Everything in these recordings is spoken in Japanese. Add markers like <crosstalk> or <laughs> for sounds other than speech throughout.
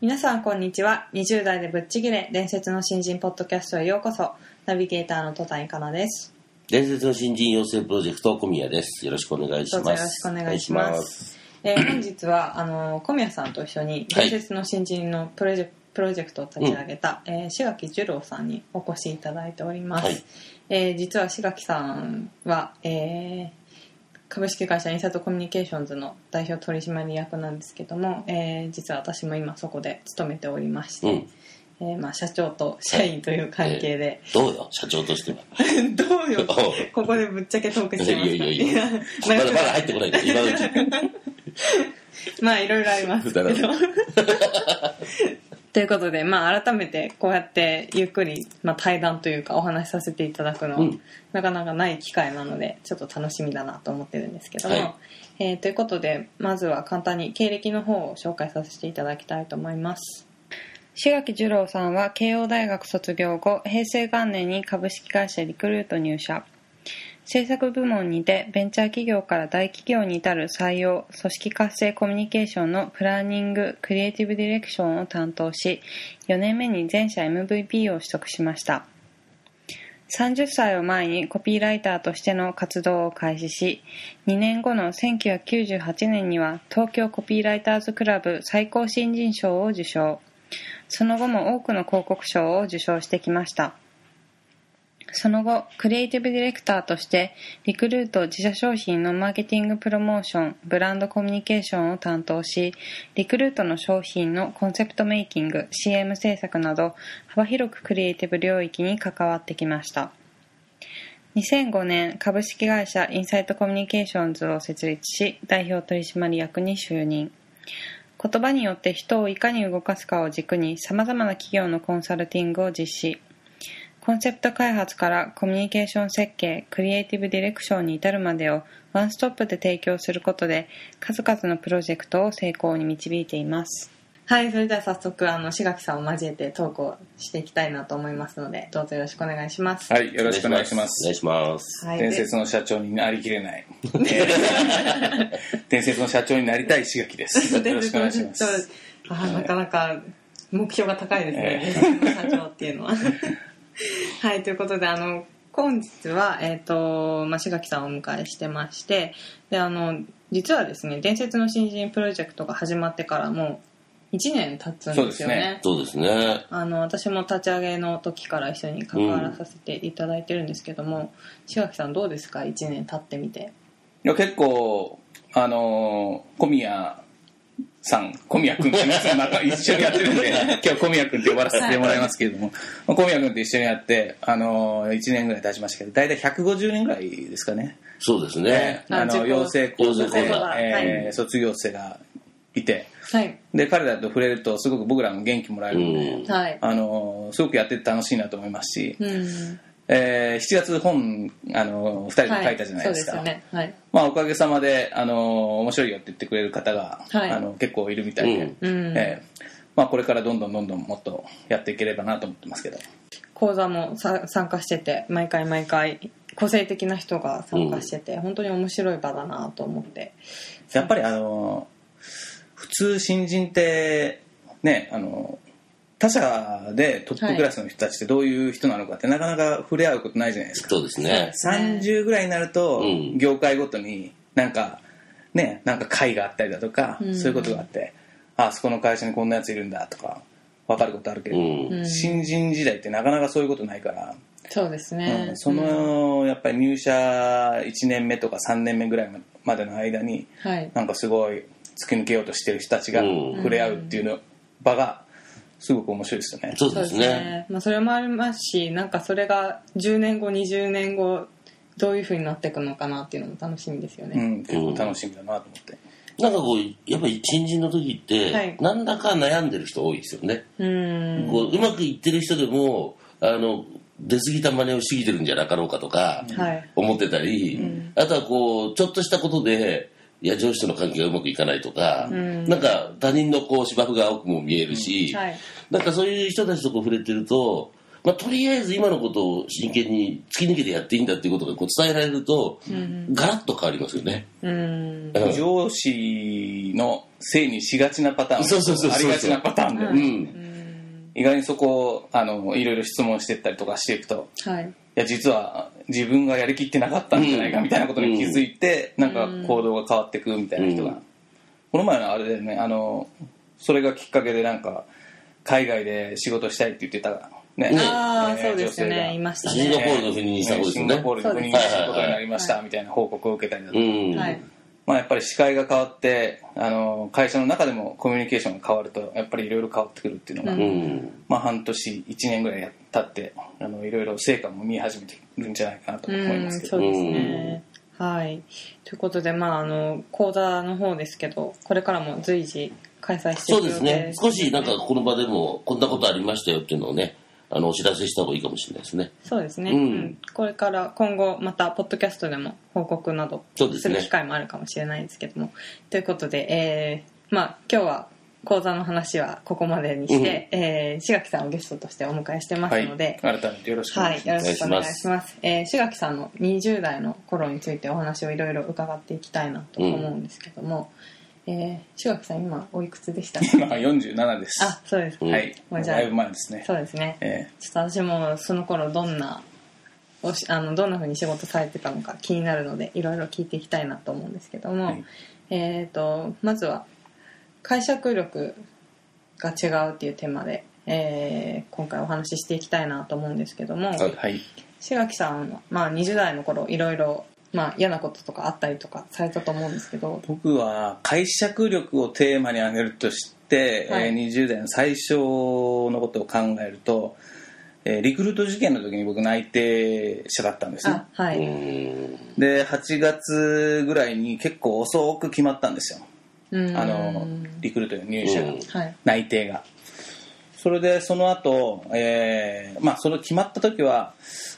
皆さんこんにちは。20代でぶっちぎれ伝説の新人ポッドキャストへようこそ。ナビゲーターの戸谷香奈です。伝説の新人養成プロジェクト小宮です。よろしくお願いします。よろしくお願いします。えー本日はあの小宮さんと一緒にはい。伝説の新人のプロジェ,、プロジェクトを立ち上げた、えー志垣十郎さんにお越しいただいております、はい。えー実は志垣さんは、えー株式会社インサイトコミュニケーションズの代表取締役なんですけども、えー実は私も今そこで勤めておりまして、うんえーまあ、社長と社員という関係で、どうよ、社長としては。<laughs> どうよ？ここでぶっちゃけトークしいてますやいやいやいや。<laughs> ままあだまだ入ってこないから、今のうち。<laughs> まあいろいろありますけど。ということで、まあ、改めてこうやってゆっくり、まあ、対談というかお話しさせていただくのは、うん。なかなかない機会なのでちょっと楽しみだなと思ってるんですけども、はい。えーということでまずは簡単に経歴の方を紹介させていただきたいと思います。志垣二郎さんは慶応大学卒業後平成元年に株式会社リクルート入社制作部門にてベンチャー企業から大企業に至る採用組織活性コミュニケーションのプランニングクリエイティブディレクションを担当し4年目に全社 MVP を取得しました。30歳を前にコピーライターとしての活動を開始し2年後の1998年には東京コピーライターズクラブ最高新人賞を受賞その後も多くの広告賞を受賞してきましたその後、クリエイティブディレクターとして、リクルート自社商品のマーケティングプロモーション、ブランドコミュニケーションを担当し、リクルートの商品のコンセプトメイキング、CM 制作など、幅広くクリエイティブ領域に関わってきました。2005年、株式会社インサイトコミュニケーションズを設立し、代表取締役に就任。言葉によって人をいかに動かすかを軸に様々な企業のコンサルティングを実施。コンセプト開発からコミュニケーション設計、クリエイティブディレクションに至るまでをワンストップで提供することで数々のプロジェクトを成功に導いています。はい、それでは早速、あの、志垣さんを交えてトークをしていきたいなと思いますので、どうぞよろしくお願いします。はい、よろしくお願いします。お願いします。はい、伝説の社長になりきれない。え <laughs> ー伝説の社長になりたい志垣です。よろしくお願いします。あーなかなか目標が高いですね、え伝説の社長っていうのは。<laughs> はい、ということで、あの、本日は、えっ、と、まあ、志垣さんをお迎えしてまして、で、あの、実はですね、伝説の新人プロジェクトが始まってからもう1年経つんですよそうですねね。そうですね。あの私も立ち上げの時から一緒に関わらさせていただいてるんですけども、志垣さんどうですか？1年経ってみていや結構、あのー小宮さん、小宮君って皆さんなんか一緒にやってるんで、<laughs> 今日小宮君って呼ばせてもらいますけれども、まあ小宮君と一緒にやって、あのー、1年ぐらい経ちましたけど、大体150年ぐらいですかね。そうですね。あの、あ養成講座でえーはい。卒業生がいて、はい。で、彼らと触れるとすごく僕らも元気もらえるので、うん。はい。あのーすごくやってて楽しいなと思いますし、うんえー7月本、あのー、2人で書いたじゃないですか。まあ、おかげさまで、あのー面白いよって言ってくれる方が、はい。あの結構いるみたいで、うん。うん。えーまあ、これからどんどんどんどんもっとやっていければなと思ってますけど。講座もさ参加してて毎回毎回個性的な人が参加してて、本当に面白い場だなと思って。やっぱりあの普通新人ってねあの他社でトップクラスの人たちってどういう人なのかってなかなか触れ合うことないじゃないですか、そうですね。30ぐらいになるとうん。業界ごとになんかねなんか会があったりだとか、うん。そういうことがあってああそこの会社にこんなやついるんだとか分かることあるけど、新人時代ってなかなかそういうことないから、そうですね、うんそのやっぱり入社1年目とか3年目ぐらいまでの間にはい。なんかすごい突き抜けようとしてる人たちがうん。触れ合うっていうの場がすごく面白いですよね。そうですね。まあ、それもありますしなんかそれが10年後20年後どういうふうになっていくのかなっていうのも楽しみですよね、うん結構楽しみだなと思って、なんかこう、やっぱり新人の時って、はい。なんだか悩んでる人多いですよね。うん。こううまくいってる人でも、あの、出過ぎた真似をしすぎてるんじゃなかろうかとか、はい。思ってたり、あとはこう、ちょっとしたことで、いや、上司との関係がうまくいかないとか、ん。なんか他人のこう芝生が青くも見えるし、はい。なんかそういう人たちとこう触れてると、まあ、とりあえず今のことを真剣に突き抜けてやっていいんだっていうことがこう伝えられると、ガラッと変わりますよね。うん。うん。上司のせいにしがちなパターン。そうそうそうそうありがちなパターンで、うん。意外にそこをあのいろいろ質問してったりとかしていくとはい。いや実は自分がやりきってなかったんじゃないかみたいなことに気づいて、なんか行動が変わっていくみたいな人が、うん。この前のあれでねあのそれがきっかけでなんか海外で仕事したいって言ってたね。ねああねそうですよ女性が。ねいましたシンガねポールの赴任したことですよね。シンガ。ポールに赴任したことになりましたみたいな報告を受けたりだとか、うん。はいまあ、やっぱり視界が変わってあの会社の中でもコミュニケーションが変わるとやっぱりいろいろ変わってくるっていうのが、うん。まあ、半年1年ぐらいや経ってあのいろいろ成果も見え始めてるんじゃないかなと思いますけどそうですね。はい。ということで、まあ、あの、講座の方ですけど、これからも随時開催していそうくですね。少しなんかこの場でもこんなことありましたよっていうのをね、あの、お知らせした方がいいかもしれないですね。そうですね、うん。うん。これから今後またポッドキャストでも報告などする機会もあるかもしれないですけども、ということで、えーまあ、今日は講座の話はここまでにして、えー、志垣さんをゲストとしてお迎えしてまはいすので、改めてよろしくおはい、願いします、よろしくお願いします。えー、志垣さんの20代の頃についてお話をいろいろ伺っていきたいなと思うんですけども、えー、志垣さん今おいくつでした？今47です。あ、そうですか。うんはい。もうじゃあだいぶ前ですね。そうですね。えちょっと私もその頃どんなおしあのどんな風に仕事されてたのか気になるのでいろいろ聞いていきたいなと思うんですけども、はい。えっ、とまずは解釈力が違うっていうテーマで、えー今回お話ししていきたいなと思うんですけども、はい。志垣さんは、まあ、20代の頃いろいろ、まあ、嫌なこととかあったりとかされたと思うんですけど。僕は解釈力をテーマに挙げるとして、はい。えー20代の最初のことを考えると、えーリクルート事件の時に僕内定者だったんですね。あはい、うん。で8月ぐらいに結構遅く決まったんですよ。うん。あのリクルートの入社が、内定がそれでその後、えーまあその決まった時は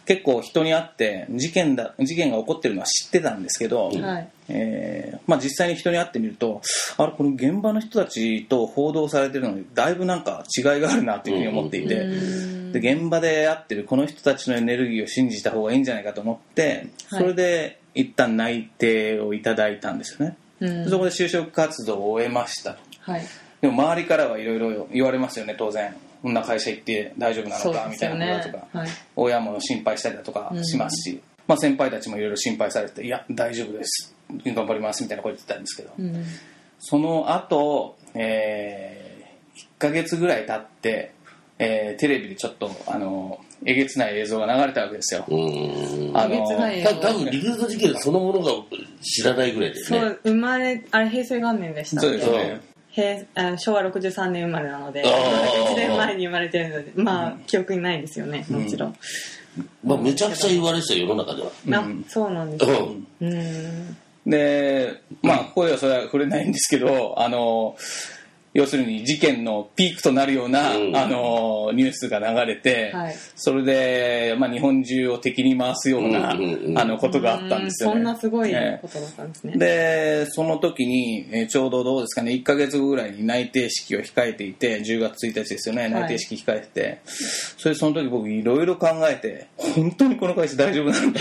結構人に会って事件だ事件が起こってるのは知ってたんですけど、はい。えーまあ、実際に人に会ってみるとあれこの現場の人たちと報道されてるのにだいぶなんか違いがあるなというふうに思っていて、うん。で現場で会ってるこの人たちのエネルギーを信じた方がいいんじゃないかと思ってはい。それで一旦内定をいただいたんですよね、うん。そこで就職活動を終えましたと。はいでも周りからはいろいろ言われますよね。当然。こんな会社行って大丈夫なのかみたいなことだとか、はい。親も心配したりだとかしますし、まあ、先輩たちもいろいろ心配されて「いや大丈夫です。頑張ります」みたいなこと言ってたんですけど、うん。その後、えー、1ヶ月ぐらい経って、えーテレビでちょっとあのえげつない映像が流れたわけですよ、うん。あえげつない映像。た多分リクルート事件そのものが知らないぐらいですね。そう生まれあれ平成元年でしたそうですよね平あ昭和63年生まれなのであー。1年前に生まれてるのでまあ、記憶にないですよねもちろん、まあ、めちゃくちゃ言われてたよ世の中では。あそうなんですかうん。うん。でまあここではそれは触れないんですけどあの要するに事件のピークとなるような、うん。あのニュースが流れて、はい。それで、まあ、日本中を敵に回すような、うんうんうんあのことがあったんですよね。そんなすごいええ。ことだったんですね、でその時に、えーちょうどどうですかね1ヶ月後ぐらいに内定式を控えていて10月1日ですよね内定式控えてて、それでその時僕いろいろ考えて本当にこの会社大丈夫なのか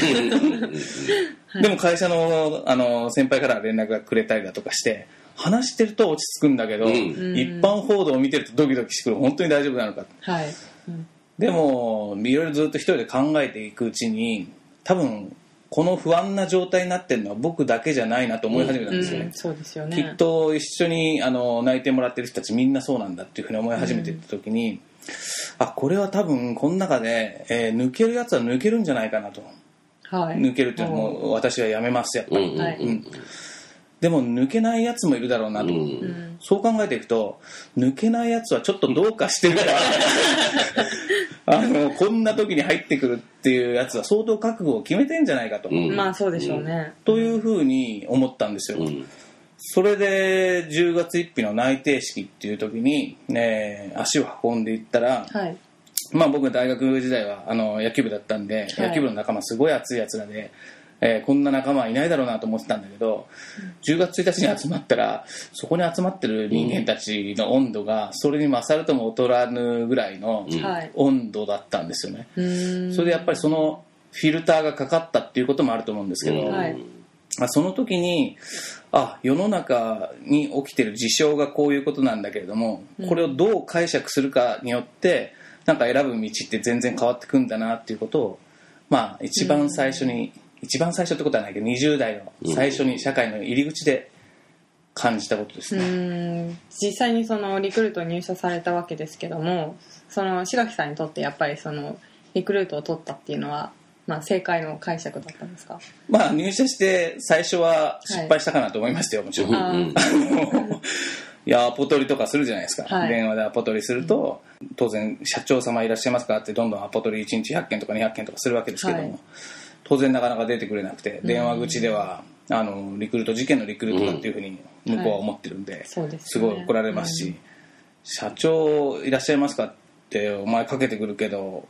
でも会社のあの先輩から連絡がくれたりだとかして話してると落ち着くんだけど、うん。一般報道を見てるとドキドキしてくる。本当に大丈夫なのか。はい、うんでもいろいろずっと一人で考えていくうちに多分この不安な状態になってるのは僕だけじゃないなと思い始めたんですよね、うんそうですよね。きっと一緒にあの泣いてもらってる人たちみんなそうなんだっていうふうに思い始めていった時に、あこれは多分この中で、えー抜けるやつは抜けるんじゃないかなと。はい。抜けるっていうのはもう。私はやめますやっぱり、うんうんはいうんでも抜けないやつもいるだろうなと、うん。うんそう考えていくと抜けないやつはちょっとどうかしてるから。<laughs> あのこんな時に入ってくるっていうやつは相当覚悟を決めてんじゃないかと、うん。まあそうでしょうね、というふうに思ったんですよ、うん。それで10月1日の内定式っていう時に、ね、足を運んでいったら、はい。まあ、僕大学時代はあの野球部だったんで、はい。野球部の仲間すごい熱いやつらで、えーこんな仲間はいないだろうなと思ってたんだけど、10月1日に集まったらそこに集まってる人間たちの温度がそれに勝るとも劣らぬぐらいの温度だったんですよね、うーん。それでやっぱりそのフィルターがかかったっていうこともあると思うんですけど、うん。はい。まあ、その時にあ世の中に起きてる事象がこういうことなんだけれどもこれをどう解釈するかによってなんか選ぶ道って全然変わってくんだなっていうことをまあ一番最初に、一番最初ってことはないけど20代の最初に社会の入り口で感じたことですうね、ーん。実際にそのリクルート入社されたわけですけどもその志垣さんにとってやっぱりそのリクルートを取ったっていうのは、まあ、正解の解釈だったんですか？まあ入社して最初は失敗したかなと思いましたよもちろん、いやアポ取りとかするじゃないですか、はい。電話でアポ取りすると、当然社長様いらっしゃいますかってどんどんアポ取り1日100件とか200件とかするわけですけども、はい当然なかなか出てくれなくて電話口では、あのリクルート事件のリクルートだっていうふうに向こうは思ってるんで、すすごい怒られますし、社長いらっしゃいますかってお前かけてくるけど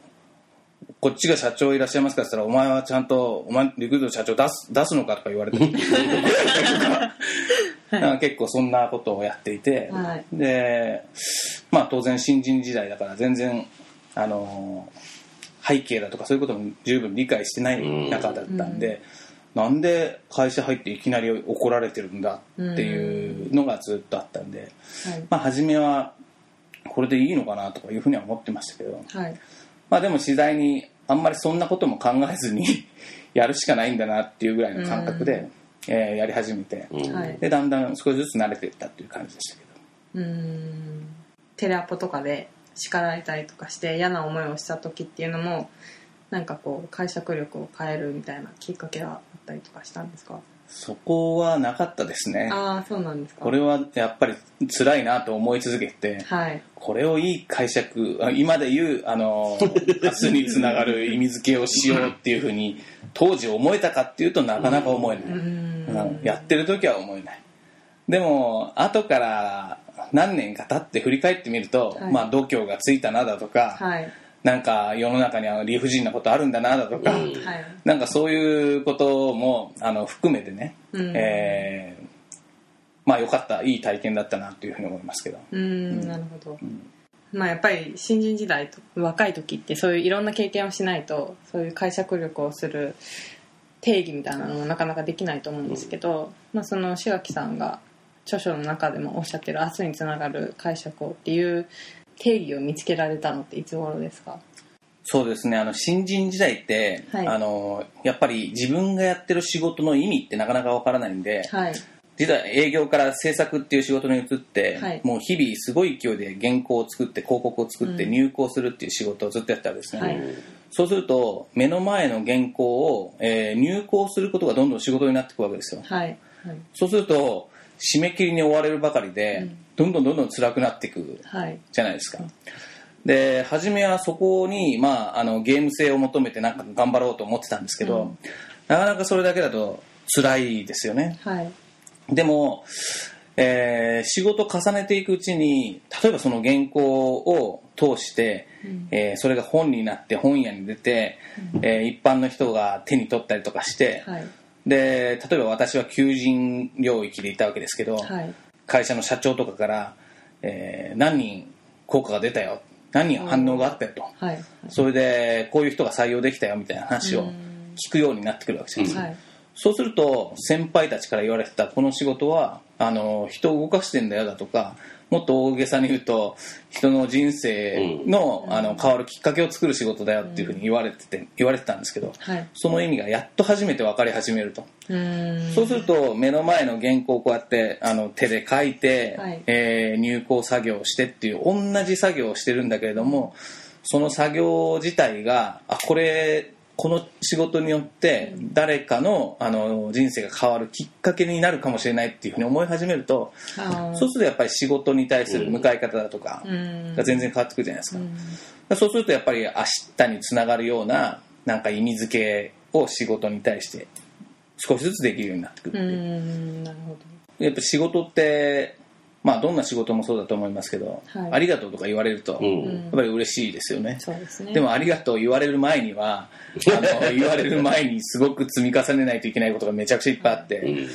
こっちが社長いらっしゃいますかって言ったらお前はちゃんとお前リクルートの社長出す出すのかとか言われて結構そんなことをやっていて、はい。でまあ当然新人時代だから全然あの背景だとかそういうことも十分理解してない中だったんで、なんで会社入っていきなり怒られてるんだっていうのがずっとあったんで、はいまあ初めはこれでいいのかなとかいうふうには思ってましたけど、はい。まあでも次第にあんまりそんなことも考えずに <laughs> やるしかないんだなっていうぐらいの感覚で、えーやり始めて、でだんだん少しずつ慣れていったっていう感じでしたけど。うーん。テレアポとかで叱られたりとかして嫌な思いをした時っていうのもなんかこう解釈力を変えるみたいなきっかけがあったりとかしたんですか？そこはなかったですね。ああそうなんですか。これはやっぱり辛いなと思い続けてはい。これをいい解釈あ今で言うあの <laughs> 明日につながる意味付けをしようっていうふうに当時思えたかっていうとなかなか思えない、うん。やってる時は思えない。でも後から何年か経って振り返ってみると、はい。まあ度胸がついたなだとか、はい。なんか世の中には理不尽なことあるんだなだとか、うなんかそういうこともあの含めてね、うん。えーまあ良かったいい体験だったなというふうに思いますけど。うーん。なるほど、まあやっぱり新人時代と若い時ってそういういろんな経験をしないとそういう解釈力をする定義みたいなのもなかなかできないと思うんですけど、まあ、その志垣さんが著書の中でもおっしゃってる明日につながる解釈をっていう定義を見つけられたのっていつ頃ですか？そうですね。あの新人時代って、はい。あのやっぱり自分がやってる仕事の意味ってなかなかわからないんで、はい。実は営業から制作っていう仕事に移って、はい。もう日々すごい勢いで原稿を作って広告を作ってうん。入稿するっていう仕事をずっとやってたわけですね、はい。そうすると目の前の原稿を、えー入稿することがどんどん仕事になっていくわけですよ。そうすると締め切りに追われるばかりで、うん。どんどんどんどん辛くなっていくはい。じゃないですか。で初めはそこに、まあ、あのゲーム性を求めてなんか頑張ろうと思ってたんですけど、うん。なかなかそれだけだと辛いですよね。はい。でも、えー仕事を重ねていくうちに例えばその原稿を通して、うん。えーそれが本になって本屋に出て、えー一般の人が手に取ったりとかして、はいで例えば私は求人領域でいたわけですけど、はい。会社の社長とかから、えー何人効果が出たよ何人反応があったよと、はいそれでこういう人が採用できたよみたいな話を聞くようになってくるわけじゃないですか、はい。そうすると先輩たちから言われてたこの仕事はあの人を動かしてんだよだとかもっと大げさに言うと人の人生の,、あの変わるきっかけを作る仕事だよっていうふうに言われてて言われてたんですけど、はい。その意味がやっと初めて分かり始めると、そうすると目の前の原稿をこうやってあの手で書いて、はい。えー入稿作業をしてっていう同じ作業をしてるんだけれどもその作業自体があこれこの仕事によって誰かのあの人生が変わるきっかけになるかもしれないっていうふうに思い始めるとそうするとやっぱり仕事に対する向かい方だとかうん。が全然変わってくるじゃないですか、うん。そうするとやっぱり明日につながるようななんか意味付けを仕事に対して少しずつできるようになってくるってう。いう、やっぱ仕事ってまあどんな仕事もそうだと思いますけど、はい。ありがとうとか言われると、うやんっぱり嬉しいですよね。そうですね。でもありがとう言われる前には <laughs> あの言われる前にすごく積み重ねないといけないことがめちゃくちゃいっぱいあって、うん。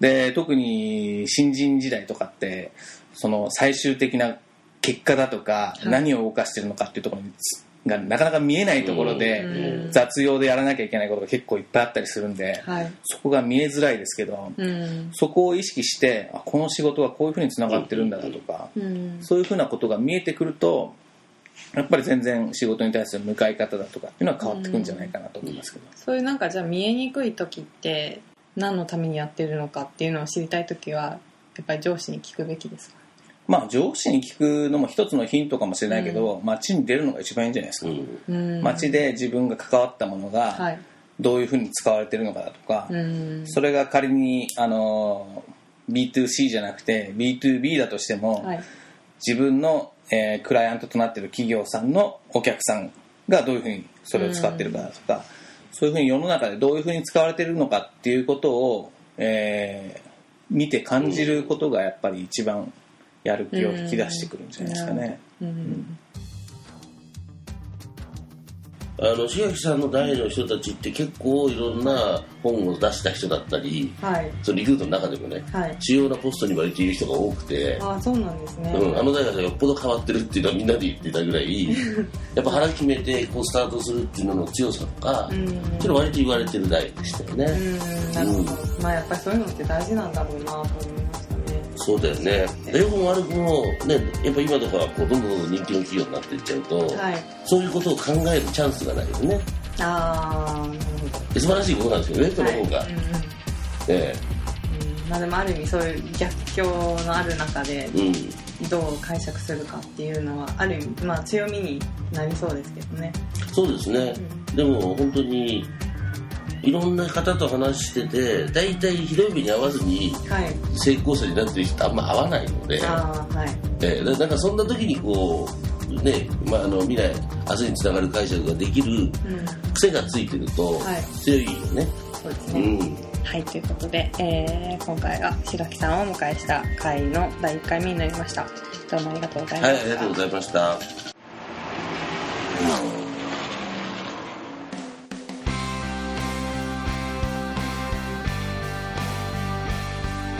で特に新人時代とかってその最終的な結果だとか、い。何を動かしてるのかっていうところにがなかなか見えないところで、うん。雑用でやらなきゃいけないことが結構いっぱいあったりするんで、はい。そこが見えづらいですけど、うん。そこを意識してあこの仕事はこういうふうにつながってるんだなとか、うん。そういうふうなことが見えてくるとやっぱり全然仕事に対する向かい方だとかっていうのは変わってくるんじゃないかなと思いますけど、そういうなんかじゃあ見えにくい時って何のためにやってるのかっていうのを知りたい時はやっぱり上司に聞くべきですか？まあ上司に聞くのも一つのヒントかもしれないけど、街に出るのが一番いいんじゃないですか、うん。うん街で自分が関わったものはがい。どういうふうに使われてるのかだとか、うん。それが仮にあの B2C じゃなくて B2B だとしても、はい。自分の、えークライアントとなっている企業さんのお客さんがどういうふうにそれを使ってるかだとか、そういうふうに世の中でどういうふうに使われてるのかっていうことを、えー見て感じることがやっぱり一番やる気を引き出してくるんじゃないですかね。うんあの志垣さんの代の人たちって結構いろんな本を出した人だったりはい。そのリクルートの中でもねはい。主要なポストに割れている人が多くて、ああそうなんですね、うん、あの大学がよっぽど変わってるっていうのはみんなで言ってたぐらい <laughs> やっぱ腹決めてこうスタートするっていうのの強さとか、うん。そういうの割と言われてる代でしたよね、うん。なるほど、まあやっぱりそういうのって大事なんだろうなと思いましたねそうだよね。良くも悪くもねやっぱ今とかはこうどんどんどんどん人気の企業になっていっちゃうと、はい。そういうことを考えるチャンスがないよね。ああなるほど。で素晴らしいことなんですよねその方が、はい。うんうん。えうん。まあでもある意味そういう逆境のある中でえうん。どう解釈するかっていうのはある意味まあ強みになりそうですけどね。そうですね、でも本当にいろんな方と話してて大体ひどい目に遭わずにはい。成功者になってる人あんま合わないので、はい。えーだなんかそんな時にこうね、まあ、あの未来明日につながる解釈ができるうん。癖がついてるとはい。強いよね、そうですね、うん。はいということで、えー今回は白木さんをお迎えした回の第1回目になりました。どうもありがとうございまはいした、ありがとうございました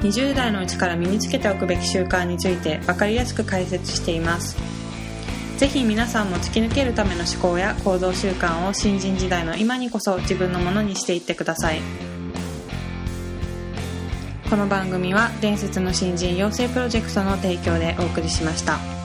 20代のうちから身につけておくべき習慣について分かりやすく解説していますぜひ皆さんも突き抜けるための思考や行動習慣を新人時代の今にこそ自分のものにしていってくださいこの番組は伝説の新人養成プロジェクトの提供でお送りしました。